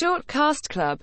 Short Cast Club.